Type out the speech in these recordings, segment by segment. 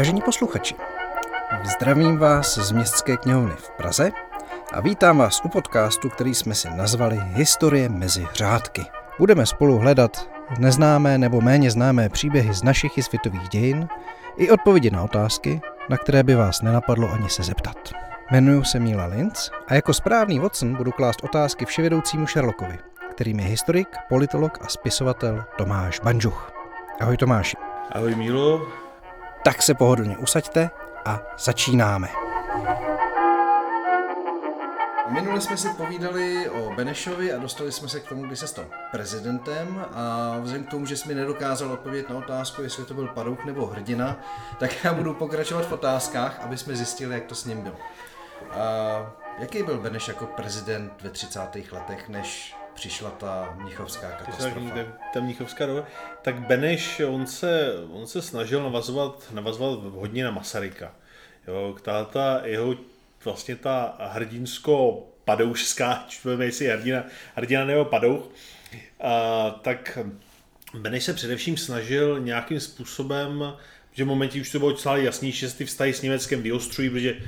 Vážení posluchači, zdravím vás z Městské knihovny v Praze a vítám vás u podcastu, který jsme si nazvali Historie mezi řádky. Budeme spolu hledat neznámé nebo méně známé příběhy z našich i světových dějin i odpovědi na otázky, na které by vás nenapadlo ani se zeptat. Jmenuji se Míla Linz a jako správný Watson budu klást otázky vševědoucímu Sherlockovi, kterým je historik, politolog a spisovatel Tomáš Banžuch. Ahoj Tomáši. Ahoj Mílo. Tak se pohodlně usaďte a začínáme. Minule jsme si povídali o Benešovi a dostali jsme se k tomu, kdy se stal prezidentem a vzhledem k tomu, že jsi mi nedokázal odpovědět na otázku, jestli to byl padouch nebo hrdina, tak já budu pokračovat v otázkách, aby jsme zjistili, jak to s ním bylo. A jaký byl Beneš jako prezident ve 30. letech, než přišla ta mnichovská katastrofa? Ta, ta mnichovská doba. Tak Beneš, on se, on se snažil navazovat, navazovat hodně na Masaryka. Jo, ta, ta jeho vlastně ta hrdinsko padoušská, jestli hrdina, hrdina nebo padouch, a, tak Beneš se především snažil nějakým způsobem, že v momentě už to bylo celé jasnější, že ty vztahy s Německem vyostrují, protože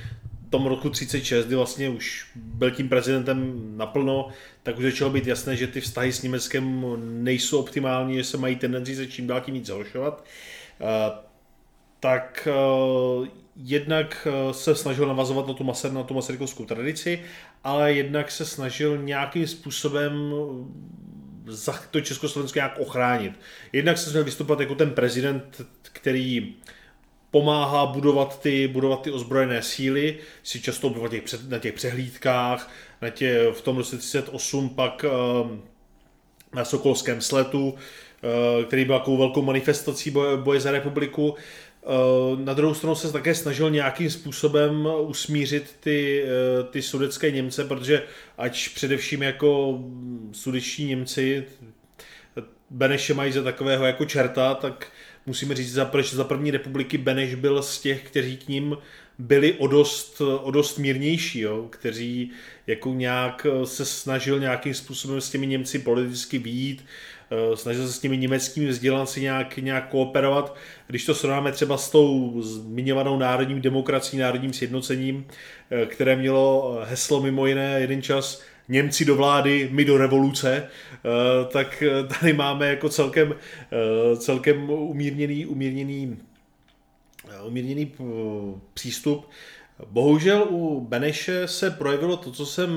tom roku 36, kdy vlastně už byl tím prezidentem naplno, tak už začalo být jasné, že ty vztahy s Německem nejsou optimální, že se mají tendenci se čím dál tím víc zhoršovat. Tak jednak se snažil navazovat na tu, Maser, na tu masarykovskou tradici, ale jednak se snažil nějakým způsobem to Československo nějak ochránit. Jednak se snažil vystupovat jako ten prezident, který pomáhá budovat ty, budovat ty ozbrojené síly, si často byl těch, na těch přehlídkách, na tě, v tom roce 38 pak ehm, na Sokolském sletu, eh, který byl takovou velkou manifestací boje, boje za republiku. Eh, na druhou stranu se také snažil nějakým způsobem usmířit ty, eh, ty sudecké Němce, protože ať především jako sudeční Němci Beneše mají za takového jako čerta, tak musíme říct, za, za první republiky Beneš byl z těch, kteří k ním byli o dost, o dost mírnější, jo? kteří jako nějak eh, se snažil nějakým způsobem s těmi Němci politicky výjít, eh, snažil se s těmi německými vzdělanci nějak, nějak kooperovat. Když to srovnáme třeba s tou zmiňovanou národním demokracií, národním sjednocením, eh, které mělo heslo mimo jiné jeden čas Němci do vlády, my do revoluce, eh, tak eh, tady máme jako celkem, eh, celkem umírněný, umírněný, umírněný přístup. Bohužel u Beneše se projevilo to, co jsem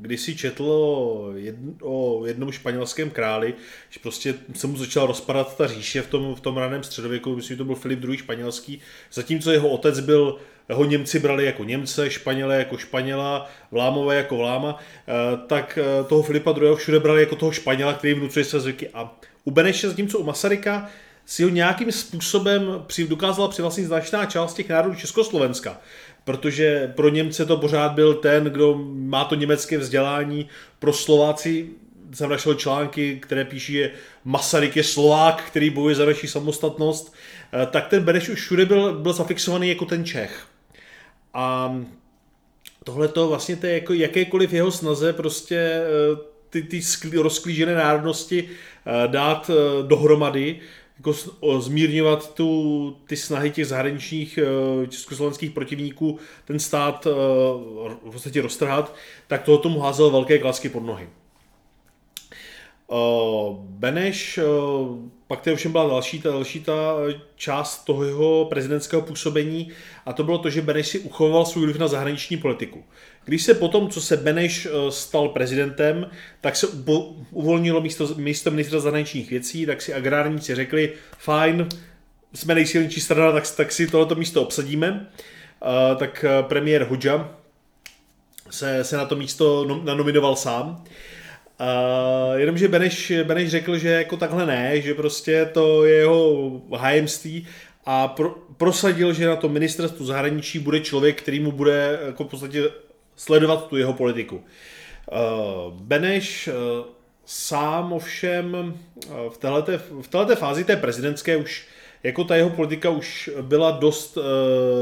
kdysi četl o, jedn, o jednom španělském králi, že prostě se mu začala rozpadat ta říše v tom, v tom raném středověku, myslím, že to byl Filip II. španělský, zatímco jeho otec byl ho Němci brali jako Němce, Španělé jako Španěla, Vlámové jako Vláma, eh, tak eh, toho Filipa II. všude brali jako toho Španěla, který vnucuje se zvyky. A u Beneše, zatímco u Masaryka, si ho nějakým způsobem dokázala přivlastnit značná část těch národů Československa. Protože pro Němce to pořád byl ten, kdo má to německé vzdělání, pro Slováci jsem našel články, které píší, že Masaryk je Slovák, který bojuje za naši samostatnost, eh, tak ten Beneš už všude byl, byl zafixovaný jako ten Čech. A tohle to vlastně to jako jakékoliv jeho snaze prostě eh, ty, ty rozklížené národnosti eh, dát eh, dohromady, jako zmírňovat tu, ty snahy těch zahraničních československých protivníků ten stát v podstatě roztrhat, tak toho tomu házel velké klasky pod nohy. Beneš pak to ovšem byla další ta, další ta část toho jeho prezidentského působení a to bylo to, že Beneš si uchoval svůj vliv na zahraniční politiku. Když se potom, co se Beneš eh, stal prezidentem, tak se uvolnilo místo, místo ministra zahraničních věcí, tak si agrárníci řekli, fajn, jsme nejsilnější strana, tak, tak si tohleto místo obsadíme. Tak eh, premiér Hodža se, se na to místo nominoval sám. Jenomže Beneš, Beneš řekl, že jako takhle ne, že prostě to je jeho hájemství a pro, prosadil, že na to ministerstvu zahraničí bude člověk, který mu bude jako v podstatě sledovat tu jeho politiku. Beneš sám ovšem v téhleté, v téhleté fázi té prezidentské už jako ta jeho politika už byla dost,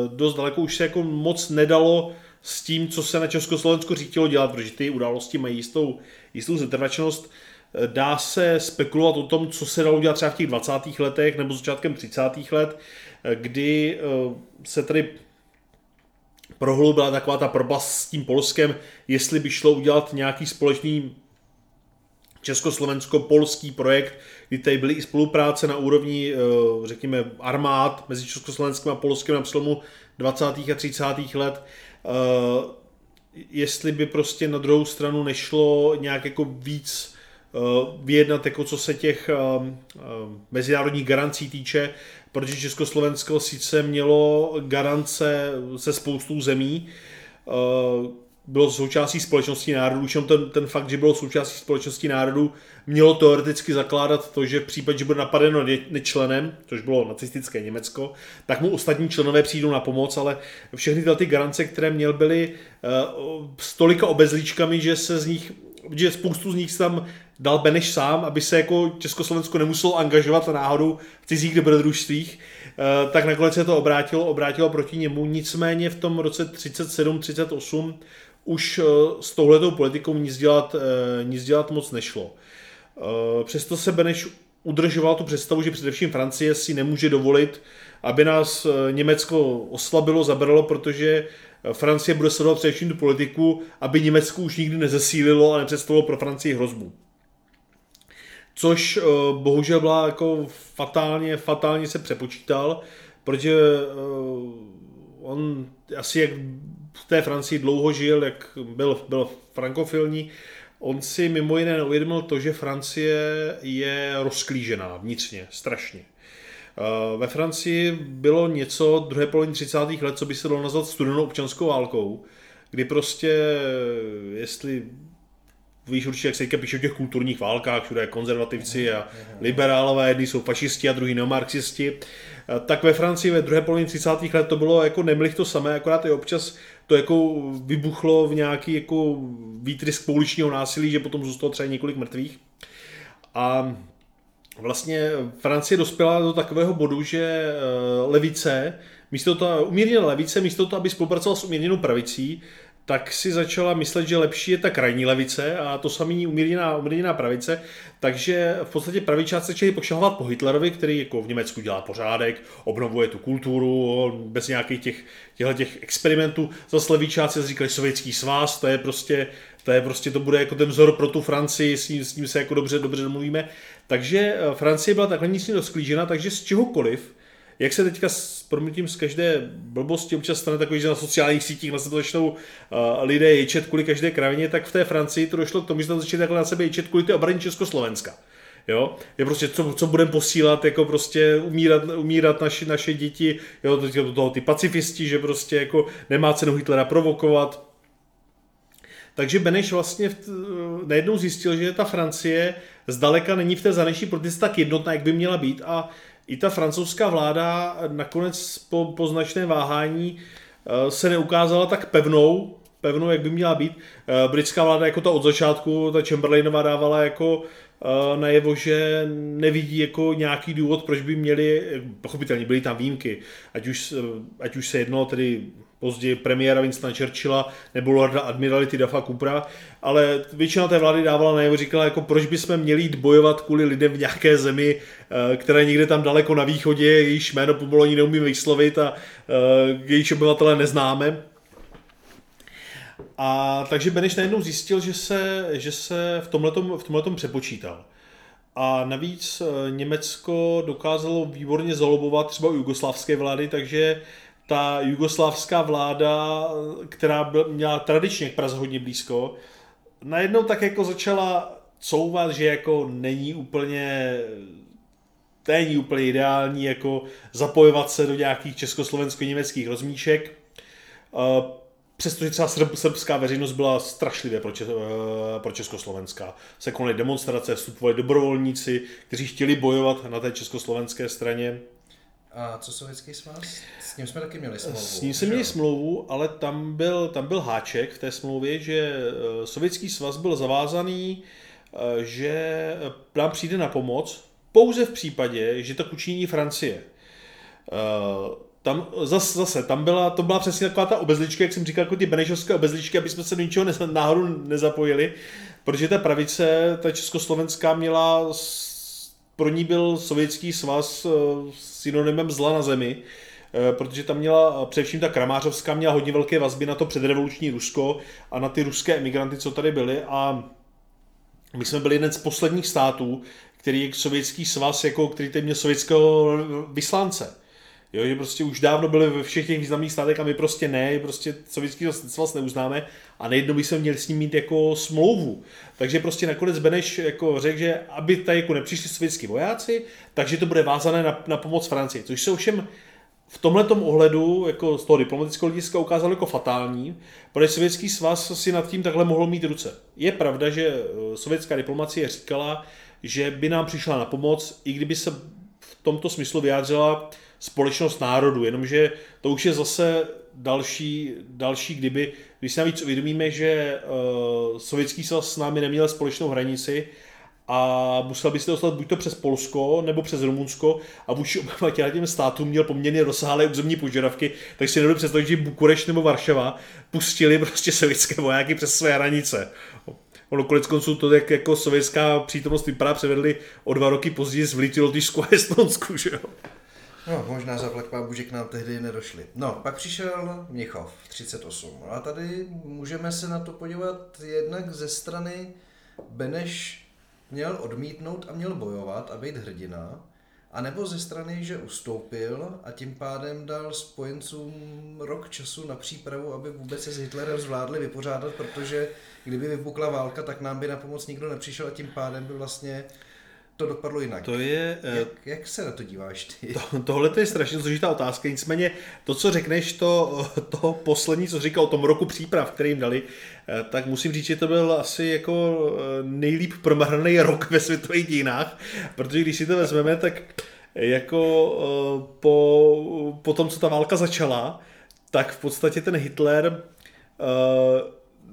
dost daleko, už se jako moc nedalo s tím, co se na Československu řítilo dělat, protože ty události mají jistou, jistou zetrvačnost. Dá se spekulovat o tom, co se dalo udělat třeba v těch 20. letech nebo začátkem 30. let, kdy se tady prohloubila taková ta propast s tím Polskem, jestli by šlo udělat nějaký společný československo-polský projekt, kdy tady byly i spolupráce na úrovni, řekněme, armád mezi Československem a Polskem na přelomu 20. a 30. let jestli by prostě na druhou stranu nešlo nějak jako víc uh, vyjednat, jako co se těch uh, mezinárodních garancí týče, protože Československo sice mělo garance se spoustou zemí, bylo součástí společnosti národů, čem ten, ten fakt, že bylo součástí společnosti národů, mělo teoreticky zakládat to, že v případě, že bude napadeno nečlenem, což bylo nacistické Německo, tak mu ostatní členové přijdou na pomoc, ale všechny ty garance, které měl, byly uh, s tolika obezlíčkami, že se z nich že spoustu z nich tam dal Beneš sám, aby se jako Československo nemuselo angažovat náhodou v cizích dobrodružstvích, uh, tak nakonec se to obrátilo, obrátilo proti němu. Nicméně v tom roce 37-38 už uh, s touhletou politikou nic dělat, uh, nic dělat moc nešlo. Eh, přesto se Beneš udržoval tu představu, že především Francie si nemůže dovolit, aby nás eh, Německo oslabilo, zabralo, protože eh, Francie bude sledovat především tu politiku, aby Německo už nikdy nezesílilo a nepředstavilo pro Francii hrozbu. Což bohužel byla jako fatálně, fatálně se přepočítal, protože on asi jak v té Francii dlouho žil, jak byl, byl frankofilní, On si mimo jiné neuvědomil to, že Francie je rozklížená vnitřně, strašně. Eh, ve Francii bylo něco druhé poloviny 30. let, co by se dalo nazvat studenou občanskou válkou, kdy prostě, jestli víš určitě, jak se teďka píše o těch kulturních válkách, všude konzervativci a liberálové, jedni jsou fašisti a druhý neomarxisti, eh, tak ve Francii ve druhé polovině 30. let to bylo jako nemlich to samé, akorát i občas to jako vybuchlo v nějaký jako výtrysk pouličního násilí, že potom zůstalo třeba několik mrtvých. A vlastně Francie dospěla do takového bodu, že eh, levice, místo to, umírněná levice, místo toho, aby spolupracovala s umírněnou pravicí, tak si začala myslet, že lepší je ta krajní levice a to samý umírněná, umírněná pravice, takže v podstatě pravičáci začali pošahovat po Hitlerovi, který jako v Německu dělá pořádek, obnovuje tu kulturu bez nějakých těch, těchto těch experimentů. Zase levičáci říkali sovětský svaz, to je prostě to je prostě, to bude jako ten vzor pro tu Francii, s ním, s ním se jako dobře, dobře domluvíme. Takže eh, Francie byla takhle nic rozklížena, takže z čehokoliv, jak se teďka s proměnutím z každé blbosti občas stane takový, že na sociálních sítích na sebe začnou uh, lidé ječet kvůli každé kravině, tak v té Francii to došlo k tomu, že tam začali takhle na sebe ječet kvůli ty obraně Československa. Jo, je prostě, co, co budeme posílat, jako prostě umírat, umírat naši, naše děti, jo, do toho ty pacifisti, že prostě jako nemá cenu Hitlera provokovat, takže Beneš vlastně v, najednou zjistil, že ta Francie zdaleka není v té zahraniční politice tak jednotná, jak by měla být. A i ta francouzská vláda nakonec po, po značné váhání eh, se neukázala tak pevnou, pevnou, jak by měla být. Eh, britská vláda jako ta od začátku, ta Chamberlainová dávala jako eh, najevo, že nevidí jako nějaký důvod, proč by měli, pochopitelně byly tam výjimky, ať už, ať už se jednalo tedy později premiéra Winstona Churchilla nebo Lorda Admirality Dafa Kupra, ale většina té vlády dávala najevo, říkala, jako proč bychom měli jít bojovat kvůli lidem v nějaké zemi, eh, které někde tam daleko na východě, jejíž jméno pomalu ani neumíme vyslovit a eh, jejíž obyvatele neznáme. A takže Beneš najednou zjistil, že se, že se v tomhletom, v tomhletom přepočítal. A navíc eh, Německo dokázalo výborně zalobovat třeba u jugoslávské vlády, takže ta jugoslávská vláda, která byl, měla tradičně k Praze hodně blízko, najednou tak jako začala couvat, že jako není úplně to není úplně ideální jako zapojovat se do nějakých československo-německých rozmíšek. Přestože třeba srbská veřejnost byla strašlivě pro, Čes, pro Československá. Se konaly demonstrace, vstupovali dobrovolníci, kteří chtěli bojovat na té československé straně. A co Sovětský svaz? S ním jsme taky měli smlouvu. S ním jsme měli smlouvu, ale tam byl, tam byl háček v té smlouvě, že eh, Sovětský svaz byl zavázaný, eh, že nám přijde na pomoc pouze v případě, že to učiní Francie. Eh, tam zase, zase, tam byla, to byla přesně taková ta obezlička, jak jsem říkal, jako ty benešovské obezličky, aby jsme se do ničeho náhodou nezapojili. protože ta pravice, ta československá měla, pro ní byl sovětský svaz synonymem zla na zemi, protože tam měla, především ta Kramářovská měla hodně velké vazby na to předrevoluční Rusko a na ty ruské emigranty, co tady byli a my jsme byli jeden z posledních států, který je sovětský svaz, jako, který tady měl sovětského vyslance. Jo, že prostě už dávno byli ve všech těch významných státech a my prostě ne, prostě sovětský svaz neuznáme a nejednou by se měli s ním mít jako smlouvu. Takže prostě nakonec Beneš jako řekl, že aby tady jako nepřišli sovětský vojáci, takže to bude vázané na, na pomoc Francii, což se ovšem v tomhle ohledu, jako z toho diplomatického hlediska, ukázal jako fatální, protože Sovětský svaz si nad tím takhle mohl mít ruce. Je pravda, že eh, sovětská diplomacie říkala, že by nám přišla na pomoc, i kdyby se v tomto smyslu vyjádřila společnost národu, jenomže to už je zase další, další kdyby, když si navíc uvědomíme, že uh, sovětský svaz s námi neměl společnou hranici, a musel byste dostat buď to přes Polsko nebo přes Rumunsko a vůči oběma těm státům měl poměrně rozsáhlé územní požadavky, takže si nedovedu představit, že Bukureš nebo Varšava pustili prostě sovětské vojáky přes své hranice. Ono konec konců to, jak jako sovětská přítomnost vypadá, převedli o dva roky později Vlítí Lotyšsku a Estonsku, že jo? No, možná za Black že k nám tehdy nedošli. No, pak přišel Mnichov, 38. A tady můžeme se na to podívat jednak ze strany Beneš měl odmítnout a měl bojovat a být hrdina, a nebo ze strany, že ustoupil a tím pádem dal spojencům rok času na přípravu, aby vůbec se s Hitlerem zvládli vypořádat, protože kdyby vypukla válka, tak nám by na pomoc nikdo nepřišel a tím pádem by vlastně to dopadlo jinak. To je, eh, jak, jak se na to díváš ty? To, tohle je strašně složitá otázka, nicméně to, co řekneš, to, to poslední, co říkal o tom roku příprav, který jim dali, eh, tak musím říct, že to byl asi jako eh, nejlíp promrhaný rok ve světových dějinách, protože když si to vezmeme, tak jako po, po tom, co ta válka začala, tak v podstatě ten Hitler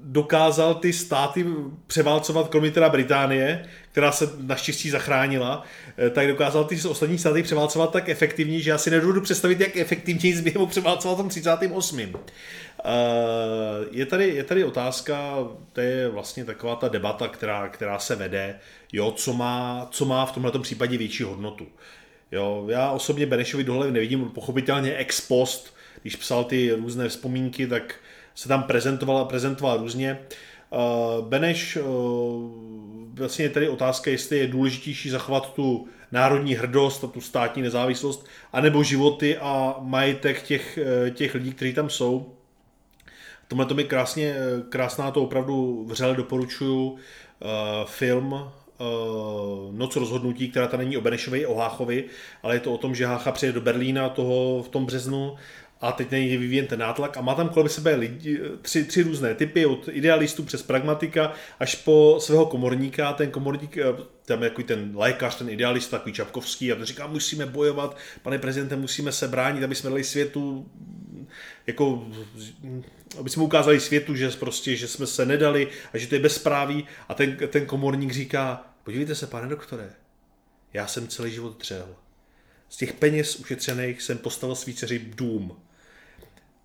dokázal ty státy převálcovat, kromě teda Británie, která se naštěstí zachránila, eh, tak dokázal ty ostatní státy převálcovat tak efektivně, že já si nedovedu představit, jak efektivněji by ho převálcoval tom 38. Eh, je tady, je tady otázka, to je vlastně taková ta debata, která, která se vede, jo, co, má, co má v tomhle případě větší hodnotu. Jo, já osobně Benešovi dohle nevidím, pochopitelně ex post, když psal ty různé vzpomínky, tak se tam prezentoval a prezentoval různě. Uh, Beneš, uh, vlastně je tady otázka, jestli je důležitější zachovat tu národní hrdost a tu státní nezávislost, anebo životy a majetek těch, eh, těch lidí, kteří tam jsou. Tohle to mi krásně, krásná to opravdu vřele doporučuju. Film Noc rozhodnutí, která ta není o Benešovi, o Háchovi, ale je to o tom, že Hácha přijde do Berlína toho v tom březnu a teď není vyvíjen ten nátlak. A má tam kolem sebe lidi, tři, tři různé typy, od idealistů přes pragmatika až po svého komorníka, ten komorník, eh, tam jako ten lékař, ten idealista, takový Čapkovský a ten říká, musíme bojovat, pane prezidente, musíme se bránit, aby jsme dali světu jako, aby jsme ukázali světu, že prostě, že jsme se nedali a že to je bezpráví. A ten, ten komorník říká, podívejte se, pane doktore, já jsem celý život dřel. Z těch peněz ušetřených jsem postavil svý dceři dům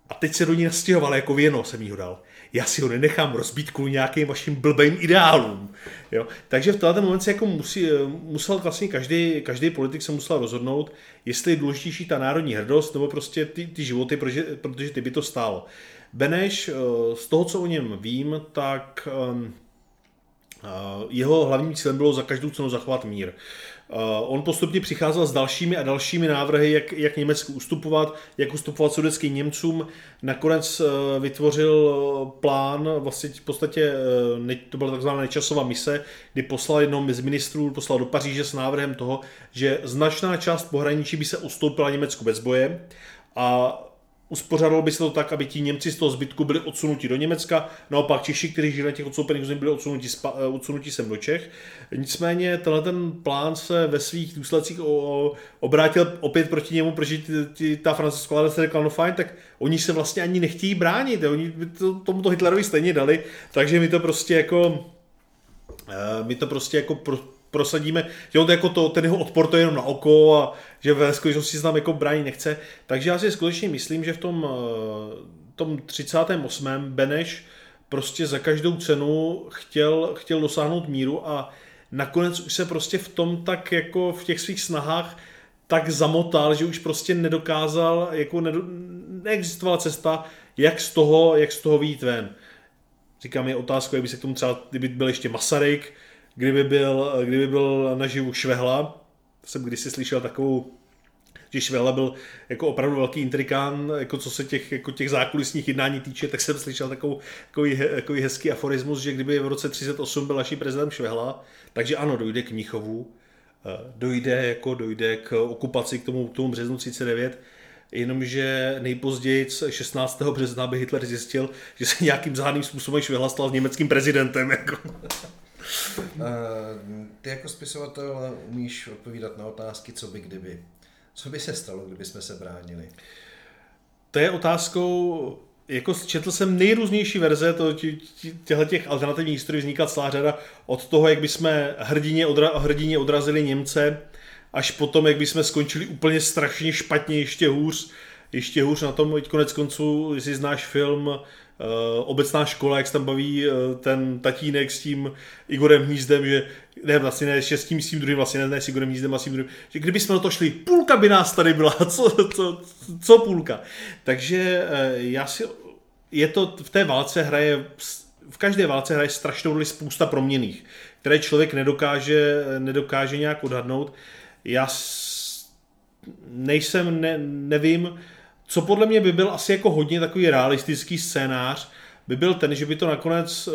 a teď se do ní nastěhoval, jako věno jsem jí ho dal. Já si ho nenechám rozbít kvůli nějakým vašim blbým ideálům. Jo? Takže v tenhle moment se jako musí, musel vlastně každý, každý politik se musel rozhodnout, jestli je důležitější ta národní hrdost nebo prostě ty, ty životy, protože, protože ty by to stálo. Beneš, eh, z toho, co o něm vím, tak ehm, eh, jeho hlavním cílem bylo za každou cenu zachovat mír. Uh, on postupně přicházel s dalšími a dalšími návrhy, jak, jak Německu ustupovat, jak ustupovat sudeckým Němcům. Nakonec uh, vytvořil plán, vlastně v podstatě to byla takzvaná nečasová mise, kdy poslal jednou z ministrů, poslal do Paříže s návrhem toho, že značná část pohraničí by se ustoupila Německu bez boje a uspořádalo by se to tak, aby ti Němci z toho zbytku byli odsunuti do Německa, naopak Češi, kteří žili na těch odsoupených územích, byli odsunuti, spa, eh, odsunuti sem do Čech. Nicméně tenhle ten plán se ve svých důsledcích obrátil opět proti němu, protože ti, ti, ta francouzská vláda se řekla, no fajn, tak oni se vlastně ani nechtějí bránit, oni to, tomuto Hitlerovi stejně dali, takže mi to prostě jako eh, my to prostě jako pro, prosadíme, že on jako to, ten jeho odpor to je jenom na oko a že ve skutečnosti se tam jako brání nechce. Takže já si skutečně myslím, že v tom, eh, tom 38. Beneš prostě za každou cenu chtěl, chtěl dosáhnout míru a nakonec už se prostě v tom tak jako v těch svých snahách tak zamotal, že už prostě nedokázal, jako nedo, neexistovala cesta, jak z toho, jak z toho výjít ven. Říkám, je otázka, kdyby se k tomu třeba, kdyby byl ještě Masaryk, kdyby byl, kdyby byl naživu Švehla, jsem kdysi slyšel takovou že Švehla byl jako opravdu velký intrikán, jako co se těch, jako těch zákulisních jednání týče, tak jsem slyšel takovou, takový, takový hezký aforismus, že kdyby v roce 38 byl naší prezident Švehla, takže ano, dojde k Mnichovu, eh, dojde, jako dojde k okupaci k tomu, k tomu březnu 39, jenomže nejpozději 16. března by Hitler zjistil, že se nějakým záhadným způsobem Švehla stal německým prezidentem. Jako. Uh, ty jako spisovatel umíš odpovídat na otázky, co by kdyby. Co by se stalo, kdyby jsme se bránili? To je otázkou, jako četl jsem nejrůznější verze to, těch alternativních historií vzniká celá řada od toho, jak bychom hrdině, odra, hrdině odrazili Němce, až potom, jak bychom skončili úplně strašně špatně, ještě hůř, ještě hůř na tom, konec konců, jestli znáš film Eh, obecná škola, jak se tam baví eh, ten tatínek s tím Igorem Hnízdem, že ne, vlastně ne, s tím, s tím druhým, vlastně ne, ne s Igorem Hnízdem a s tím druhým, že kdyby jsme na to šli, půlka by nás tady byla, co, co, co půlka. Takže eh, já si, je to, v té válce hraje, v každé válce hraje strašnou roli spousta proměných, které člověk nedokáže, nedokáže nějak odhadnout. Já nejsem, ne, nevím, co podle mě by byl asi jako hodně takový realistický scénář, by byl ten, že by to nakonec uh,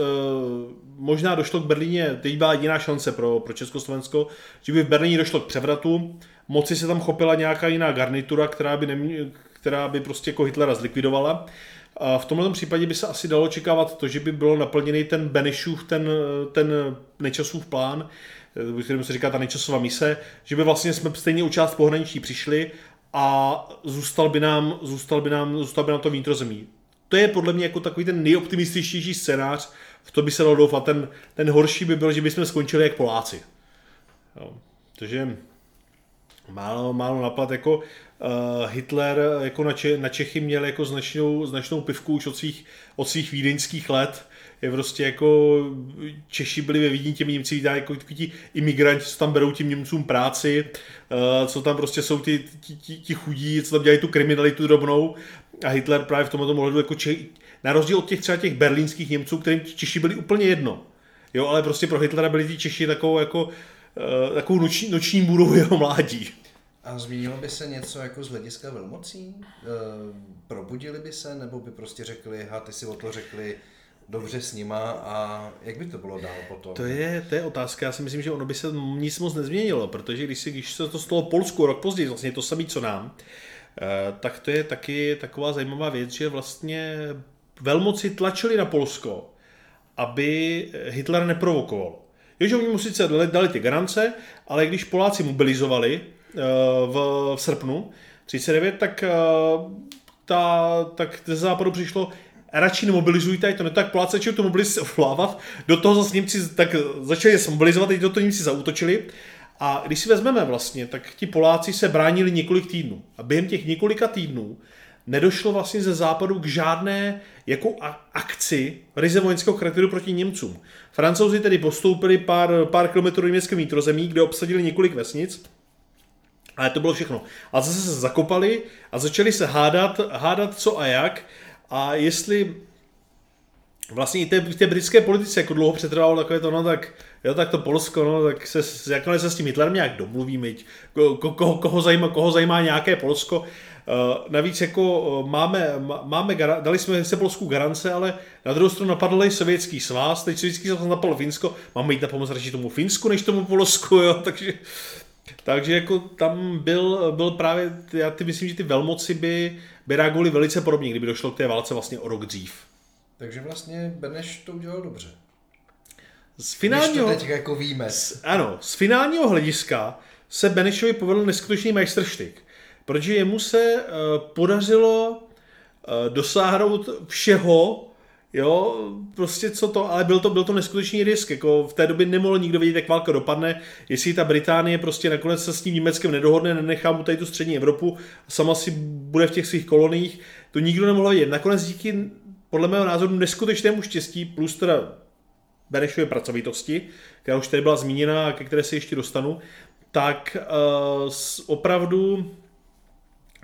možná došlo k Berlíně, teď byla jediná šance pro, pro Československo, že by v Berlíně došlo k převratu, moci se tam chopila nějaká jiná garnitura, která by, nemě, která by prostě jako Hitlera zlikvidovala. A v tomhle případě by se asi dalo očekávat to, že by bylo naplněný ten Benešův, ten, ten Nečasův plán, eh, kterým se říká ta Nečasová mise, že by vlastně jsme stejně u část pohraničí přišli a zůstal by nám, zůstal by nám, zůstal by nám to vnitrozemí. To je podle mě jako takový ten nejoptimističtější scénář, v to by se dalo doufat. Ten, ten horší by byl, že bychom skončili jak Poláci. Jo. Takže málo, málo napad, jako uh, Hitler jako na, Če, na Čechy měl jako značnou, značnou pivku už od svých, od svých vídeňských let, je prostě jako Češi byli ve Vídni těmi Němci vítají jako ti imigranti, co tam berou tím Němcům práci, uh, co tam prostě jsou ty, ti, ti, ti chudí, co tam dělají tu kriminalitu drobnou a Hitler právě v tomto ohledu jako Če- na rozdíl od těch třeba těch berlínských Němců, kterým Češi byli úplně jedno. Jo, ale prostě pro Hitlera byli ti Češi takovou jako uh, takovou noční, noční budou jeho mládí. A zmínilo by se něco jako z hlediska velmocí? E, probudili by se, nebo by prostě řekli, ha, ty si o to řekli, dobře s nima a jak by to bylo dál potom? To je, to je otázka, já si myslím, že ono by se nic moc nezměnilo, protože když, si, když se to stalo Polsku rok později, vlastně to samé, co nám, eh, tak to je taky taková zajímavá věc, že vlastně velmoci tlačili na Polsko, aby Hitler neprovokoval. Jo, že oni mu sice dali ty garance, ale když Poláci mobilizovali eh, v, v srpnu 39, tak, eh, ta, tak ze západu přišlo, radši nemobilizujte, to ne tak Poláci začali to mobilizaci ovlávat, do toho zase Němci tak začali se mobilizovat, teď do toho Němci zautočili. A když si vezmeme vlastně, tak ti Poláci se bránili několik týdnů. A během těch několika týdnů nedošlo vlastně ze západu k žádné jako akci ryze vojenského charakteru proti Němcům. Francouzi tedy postoupili pár, pár kilometrů německého vnitrozemí, kde obsadili několik vesnic, ale to bylo všechno. A zase se zakopali a začali se hádat, hádat co a jak a jestli vlastně i té, té britské politice jako dlouho přetrvalo takové to, no tak jo, tak to Polsko, no, tak se, jak se s tím Hitlerem nějak domluvíme, ko, ko, koho, koho, zajímá, koho zajímá nějaké Polsko. Uh, navíc jako uh, máme, máme, dali jsme se Polsku garance, ale na druhou stranu napadl sovětský svaz, teď sovětský svaz napadl Finsko, máme jít na pomoc radši tomu Finsku, než tomu Polsku, jo, takže takže jako tam byl, byl právě, já ty myslím, že ty velmoci by, by reagovali velice podobně, kdyby došlo k té válce vlastně o rok dřív. Takže vlastně Beneš to udělal dobře. Z finálního, Když to teď jako víme. Z, ano, z finálního hlediska se Benešovi povedl neskutečný majstrštyk, protože jemu se uh, podařilo uh, dosáhnout všeho, Jo, prostě co to, ale byl to, byl to neskutečný risk, jako v té době nemohl nikdo vědět, jak válka dopadne, jestli ta Británie prostě nakonec se s tím Německem nedohodne, nenechá mu tady tu střední Evropu, sama si bude v těch svých koloniích, to nikdo nemohl vědět. Nakonec díky podle mého názoru neskutečnému štěstí, plus teda Benešově pracovitosti, která už tady byla zmíněna a ke které se ještě dostanu, tak uh, opravdu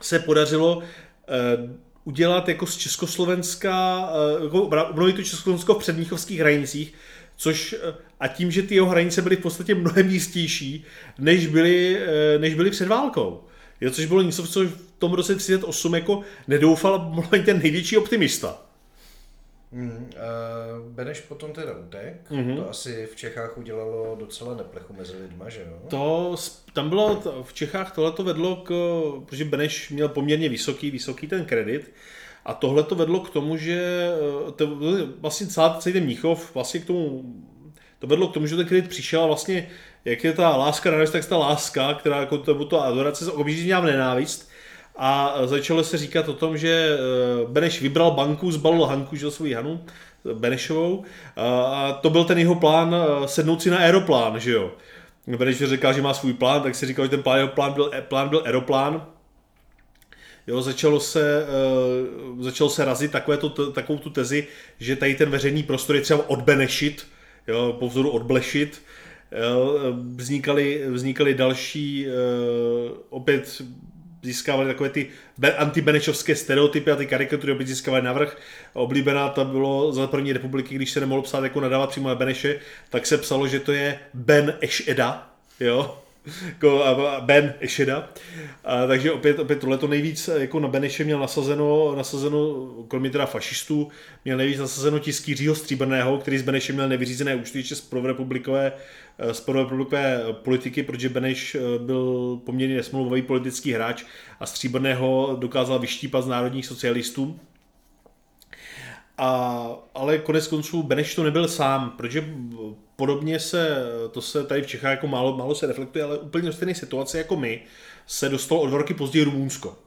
se podařilo uh, udělat jako z Československa, uh, jako obnovit to Československo v předmíchovských hranicích, což a tím, že ty jeho hranice byly v podstatě mnohem jistější, než byly, než byly před válkou. Jo, což bylo něco, co v tom roce 38 jako nedoufal ten největší optimista. Hmm, uh, Beneš potom teda utek, mm-hmm. to asi v Čechách udělalo docela neplechu mezi lidma, že jo? To, tam bylo, v Čechách tohle to vedlo k, protože Beneš měl poměrně vysoký, vysoký ten kredit, a tohle to vedlo k tomu, že eh, to, vlastně celá, celý ten Mnichov vlastně k tomu, to vedlo k tomu, že ten kredit přišel a vlastně, jak je ta láska na tak ta láska, která jako to, to adorace se okamžitě měla nenávist, a začalo se říkat o tom, že eh, Beneš vybral banku, zbalil Hanku, že svou Hanu, Benešovou, a to byl ten jeho plán eh, sednout si na aeroplán, že jo. Beneš říkal, že má svůj plán, tak si říkal, že ten plán, jeho plán byl, plán byl aeroplán. Jo, začalo se, uh, začalo se razit takové to, takovou tu tezi, že tady ten veřejný prostor je třeba odbenešit, jo, po vzoru odblešit. Jo, vznikaly, vznikaly další, uh, opět získávali takové ty antibenešovské stereotypy a ty karikatury opět získávaly navrh. Oblíbená to bylo za první republiky, když se nemohlo psát jako nadávat přímo na Beneše, tak se psalo, že to je Ben Ešeda, jo, Ben Ešeda. A, takže opět, opět tohle nejvíc jako na Beneše měl nasazeno, nasazeno, kromě teda fašistů, měl nejvíc nasazeno tisk Jiřího Stříbrného, který z Beneše měl nevyřízené účty ještě z prvorepublikové Eh, z republikové politiky, protože Beneš eh, byl poměrně nesmluvový politický hráč a Stříbrného dokázal vyštípat z národních socialistů. A, ale konec konců Beneš to nebyl sám, protože podobně se, to se tady v Čechách jako málo, málo se reflektuje, ale úplně do stejné situace jako my, se dostalo o dva roky později Rumunsko.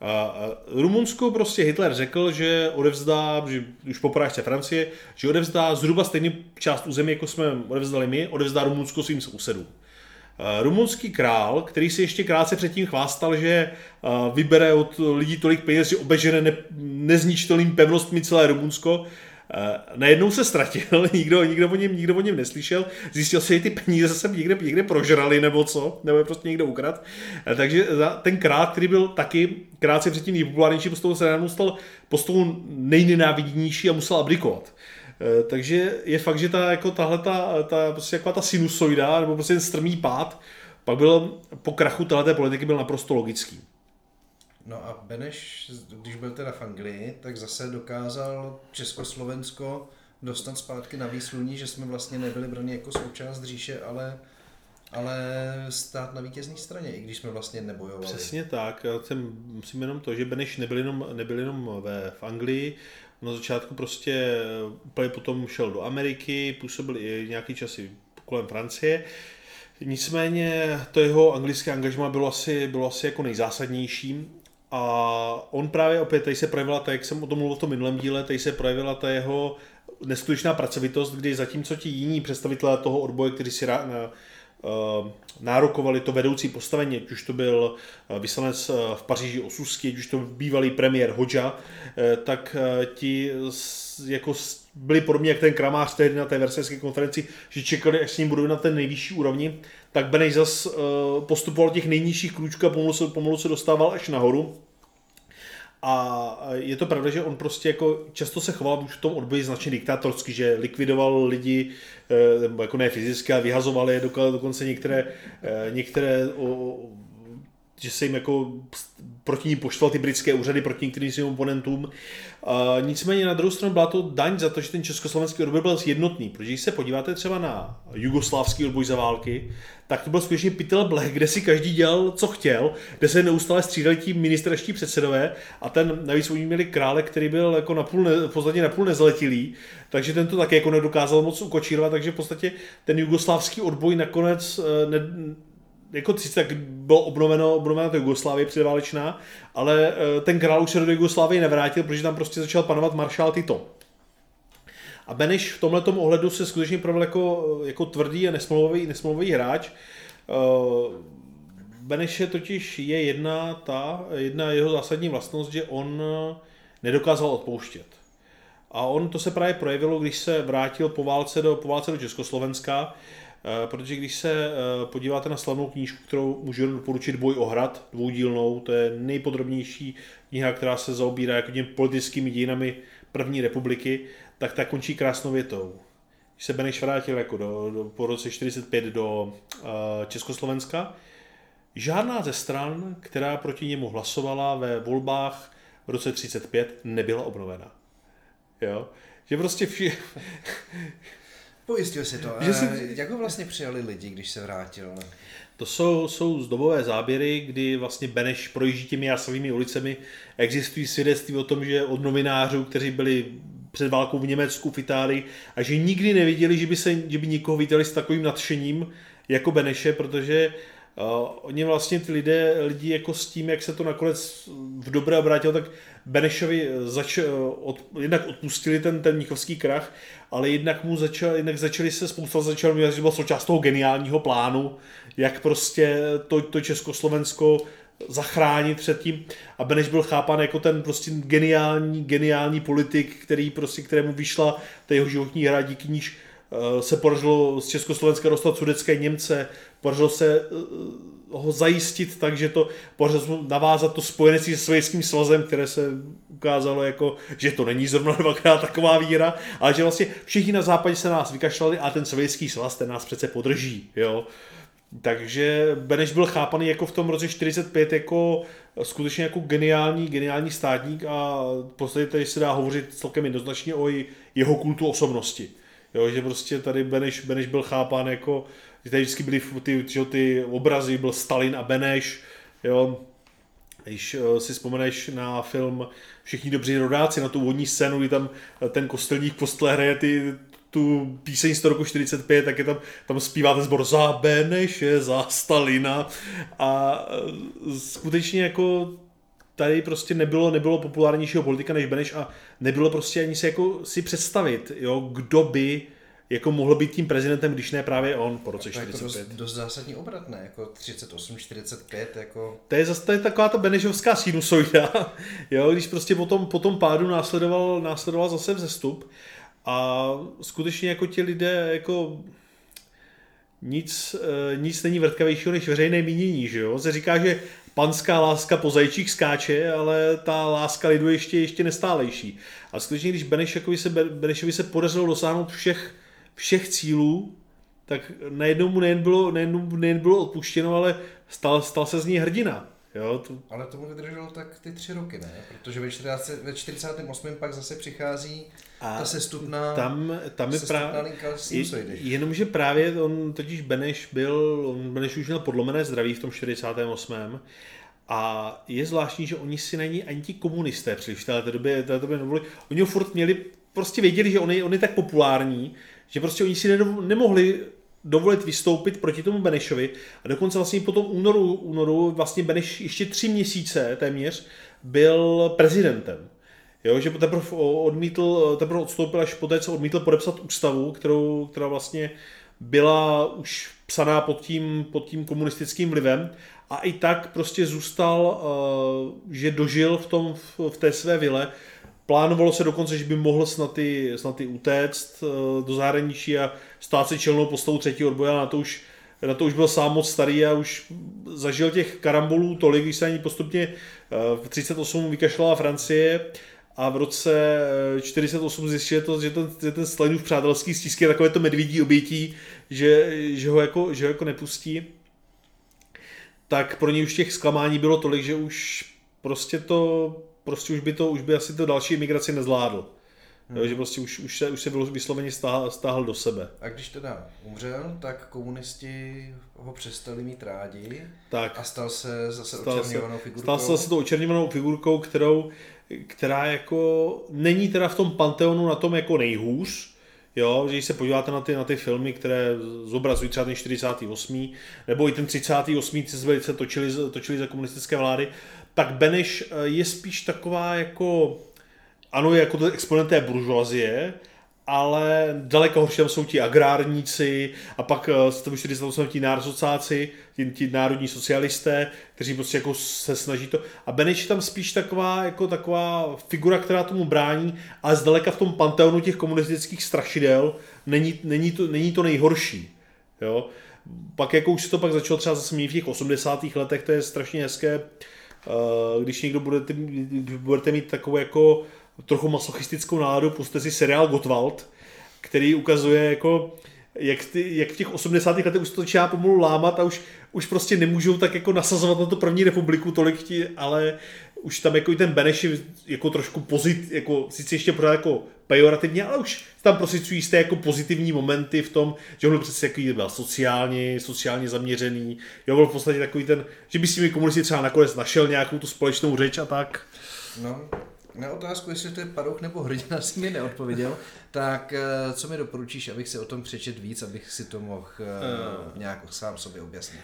A Rumunsko prostě Hitler řekl, že odevzdá, že už po porážce Francie, že odevzdá zhruba stejný část území, jako jsme odevzdali my, odevzdá Rumunsko svým sousedům. Rumunský král, který si ještě krátce předtím chvástal, že vybere od lidí tolik peněz, že obežene ne, nezničitelným pevnostmi celé Rumunsko, Uh, najednou se ztratil, nikdo, nikdo, o něm, nikdo o něm neslyšel, zjistil se, že ty peníze se někde, někde prožrali nebo co, nebo je prostě někdo ukradl. Uh, takže ten krát, který byl taky krátce předtím nejpopulárnější postavou, se najednou stal postavou nejnenáviděnější a musel abdikovat. Uh, takže je fakt, že ta, jako tahle ta, ta, prostě jako ta sinusoida, nebo prostě ten strmý pád, pak byl po krachu této politiky byl naprosto logický. No a Beneš, když byl teda v Anglii, tak zase dokázal Československo dostat zpátky na výsluní, že jsme vlastně nebyli brani jako součást říše, ale ale stát na vítězné straně, i když jsme vlastně nebojovali. Přesně tak. Jsem, musím jenom to, že Beneš nebyl jenom, nebyl jenom ve, v Anglii, na začátku prostě úplně potom šel do Ameriky, působil i nějaký časy kolem Francie. Nicméně to jeho anglické angažma bylo asi, bylo asi jako nejzásadnější a on právě opět, tady se projevila, tak jak jsem o tom mluvil v tom minulém díle, tady se projevila ta jeho neskutečná pracovitost, kdy zatímco ti jiní představitelé toho odboje, kteří si rá, nárokovali to vedoucí postavení, ať už to byl uh, vyslanec uh, v Paříži Osusky, ať už to bývalý premiér uh, tak ti jako byli podobně jak ten kramář tehdy na té versailleské konferenci, že čekali, až s ním budou na ten nejvyšší úrovni, tak Beneš zas postupoval těch nejnižších krůčků a pomalu se, pomalu se dostával až nahoru. A je to pravda, že on prostě jako často se choval už v tom odboji značně diktátorsky, že likvidoval lidi, eh, jako ne fyzicky, a vyhazoval je dokonce některé, eh, některé že se jim jako proti ní poštval ty britské úřady proti některým svým oponentům. A nicméně na druhou stranu byla to daň za to, že ten československý odboj byl jednotný, protože když se podíváte třeba na jugoslávský odboj za války, tak to byl skutečně pytel bleh, kde si každý dělal, co chtěl, kde se neustále střídali ti ministerští předsedové. A ten, navíc oni měli krále, který byl jako napůl ne, v podstatě napůl nezletilý, takže ten to také jako nedokázal moc ukočírovat, takže v podstatě ten jugoslávský odboj nakonec eh, ne, jako sice tak bylo obnoveno, obnoveno to Jugoslávie předválečná, ale eh, ten král už se do Jugoslávie nevrátil, protože tam prostě začal panovat maršál Tito. A Beneš v tomhle ohledu se skutečně projevil jako, jako tvrdý a nesmlouvavý, nesmlouvavý hráč. Eh, Beneše totiž je jedna ta, jedna jeho zásadní vlastnost, že on nedokázal odpouštět. A on to se právě projevilo, když se vrátil po válce do, po válce do Československa, eh, protože když se eh, podíváte na slavnou knížku, kterou můžu doporučit Boj o hrad, dvoudílnou, to je nejpodrobnější kniha, která se zaobírá jako těmi politickými dějinami první republiky, tak ta končí krásnou větou. Když se Beneš vrátil jako do, do, po roce 45 do uh, Československa, žádná ze stran, která proti němu hlasovala ve volbách v roce 35, nebyla obnovena. Jo? Že prostě vši... Pojistil si to. Že si... Jak ho vlastně přijali lidi, když se vrátil? To jsou, jsou zdobové záběry, kdy vlastně Beneš projíždí těmi jasovými ulicemi. Existují svědectví o tom, že od novinářů, kteří byli před válkou v Německu, v Itálii, a že nikdy neviděli, že by, se, že by nikoho viděli s takovým nadšením jako Beneše, protože Uh, oni vlastně ty lidé, lidi jako s tím, jak se to nakonec v dobré obrátilo, tak Benešovi zač, od, jednak odpustili ten, ten Mnichovský krach, ale jednak mu začal, jednak začali se spousta začal mít, že byl součást toho geniálního plánu, jak prostě to, to Československo zachránit před tím. A Beneš byl chápán jako ten prostě geniální, geniální politik, který prostě, kterému vyšla ta jeho životní hra, díky níž se podařilo z Československa dostat sudecké Němce, podařilo se eh, ho zajistit tak, že to podařilo navázat to spojenectví se Sovětským svazem, které se ukázalo jako, že to není zrovna dvakrát taková víra, ale že vlastně všichni na západě se nás vykašlali a ten Sovětský svaz ten nás přece podrží, jo. Takže Beneš byl chápaný jako v tom roce 45 jako skutečně jako geniální, geniální státník a v podstatě tady se dá hovořit celkem jednoznačně o jeho kultu osobnosti. Jo, že prostě tady Beneš, Beneš byl chápán jako, že tady vždycky byly ty, že ty obrazy, byl Stalin a Beneš, jo, když eh, si vzpomeneš na film Všichni dobří rodáci, na tu vodní scénu, kdy tam ten kostelník v kostele hraje ty, tu píseň z roku 45, tak je tam, tam zpívá ten zbor za Beneše, za Stalina. A e, skutečně jako tady prostě nebylo, nebylo populárnějšího politika než Beneš a nebylo prostě ani si jako si představit, jo, kdo by jako mohl být tím prezidentem, když ne právě on po roce 45. To je jako dost, dost zásadní obrat, ne? Jako 38, 45, jako... To je zase to je taková ta Benešovská sinusoida, jo, když prostě po tom, po tom pádu následoval, následoval zase vzestup a skutečně jako ti lidé jako nic, eh, nic není vrtkavějšího než veřejné mínění, že jo? Se říká, že panská láska po zajčích skáče, ale ta láska lidu ještě, ještě nestálejší. A skutečně, když Benešovi se, Benešovi se podařilo dosáhnout všech, všech cílů, tak najednou mu nejen bylo, nejen, nejen bylo odpuštěno, ale stal, stal se z ní hrdina. Jo, to... Ale tomu vydrželo tak ty tři roky, ne? Protože ve, 40, ve 48. pak zase přichází a ta sestupná, tam, tam je právě, jenomže právě on totiž Beneš byl, on Beneš už měl podlomené zdraví v tom 48. A je zvláštní, že oni si není ani ti komunisté příliš v této době, této době nevolili. Oni ho furt měli, prostě věděli, že on je, on je tak populární, že prostě oni si nemohli dovolit vystoupit proti tomu Benešovi a dokonce vlastně po tom únoru, únoru vlastně Beneš ještě tři měsíce téměř byl prezidentem. Jo, že teprve odmítl, teprve odstoupil až poté, co odmítl podepsat ústavu, kterou, která vlastně byla už psaná pod tím, pod tím komunistickým vlivem a i tak prostě zůstal, uh, že dožil v, tom, v té své vile. Plánovalo se dokonce, že by mohl snad i, snad i utéct uh, do zahraničí a stát se čelnou postavou třetí odboje, ale na to už na to už byl sám moc starý a už zažil těch karambolů tolik, když se ani postupně v 38 vykašlala Francie a v roce 48 zjistil to, že ten, že ten Stalinův přátelský stísk je takové to medvědí obětí, že, že, ho jako, že ho jako nepustí, tak pro něj už těch zklamání bylo tolik, že už prostě to, prostě už by to, už by asi to další imigraci nezvládl. Hmm. Jo, že prostě už, už, se, už se vysloveně stáhl, stáhl do sebe. A když teda umřel, tak komunisti ho přestali mít rádi tak. a stal se zase stal očerňovanou figurkou. Stal se zase tou očerňovanou figurkou, kterou, která jako není teda v tom panteonu na tom jako nejhůř, Jo, že když se podíváte na ty, na ty filmy, které zobrazují třeba ten 48. nebo i ten 38. co se točili, točili za komunistické vlády, tak Beneš je spíš taková jako ano, je jako exponent té buržoazie, ale daleko horší tam jsou ti agrárníci a pak to už to jsou ti národocáci, ti, ti národní socialisté, kteří prostě jako se snaží to. A Beneš je tam spíš taková, jako taková figura, která tomu brání, ale zdaleka v tom panteonu těch komunistických strašidel není, není, to, není to nejhorší. Jo? Pak jako už se to pak začalo třeba zase v těch 80. letech, to je strašně hezké, když někdo budete, budete mít takovou jako trochu masochistickou náladu, puste si seriál Gottwald, který ukazuje jako jak, ty, jak v těch 80. letech už to začíná pomalu lámat a už, už prostě nemůžou tak jako nasazovat na tu první republiku tolik ti, ale už tam jako i ten Beneš je jako trošku pozit, jako sice ještě pořád jako pejorativně, ale už tam prosicují jisté jako pozitivní momenty v tom, že on byl přece jako byl sociálně, sociálně zaměřený, jo, byl v podstatě takový ten, že by s těmi komunisti třeba nakonec našel nějakou tu společnou řeč a tak. No, na otázku, jestli to je padouch nebo hrdina, si mi neodpověděl. tak eh, co mi doporučíš, abych si o tom přečet víc, abych si to mohl uh, nějak sám sobě objasnit?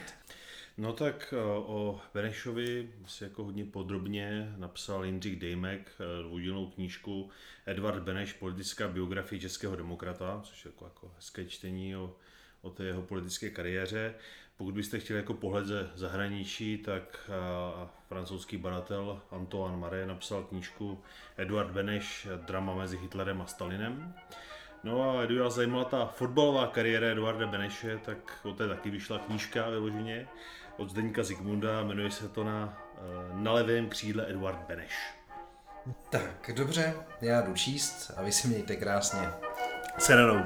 No tak o Benešovi si jako hodně podrobně napsal Jindřich Dejmek dvoudílnou knížku Edvard Beneš, politická biografie českého demokrata, což je jako, jako hezké čtení o, o té jeho politické kariéře. Pokud byste chtěli jako pohled ze zahraničí, tak francouzský badatel Antoine Marais napsal knížku Eduard Beneš, drama mezi Hitlerem a Stalinem. No a Eduarda zajímala ta fotbalová kariéra Eduarda Beneše, tak o té taky vyšla knížka vyloženě od Zdeníka Zigmunda, jmenuje se to na, eh, na levém křídle Eduard Beneš. Tak, dobře, já jdu číst a vy si mějte krásně. Serenou.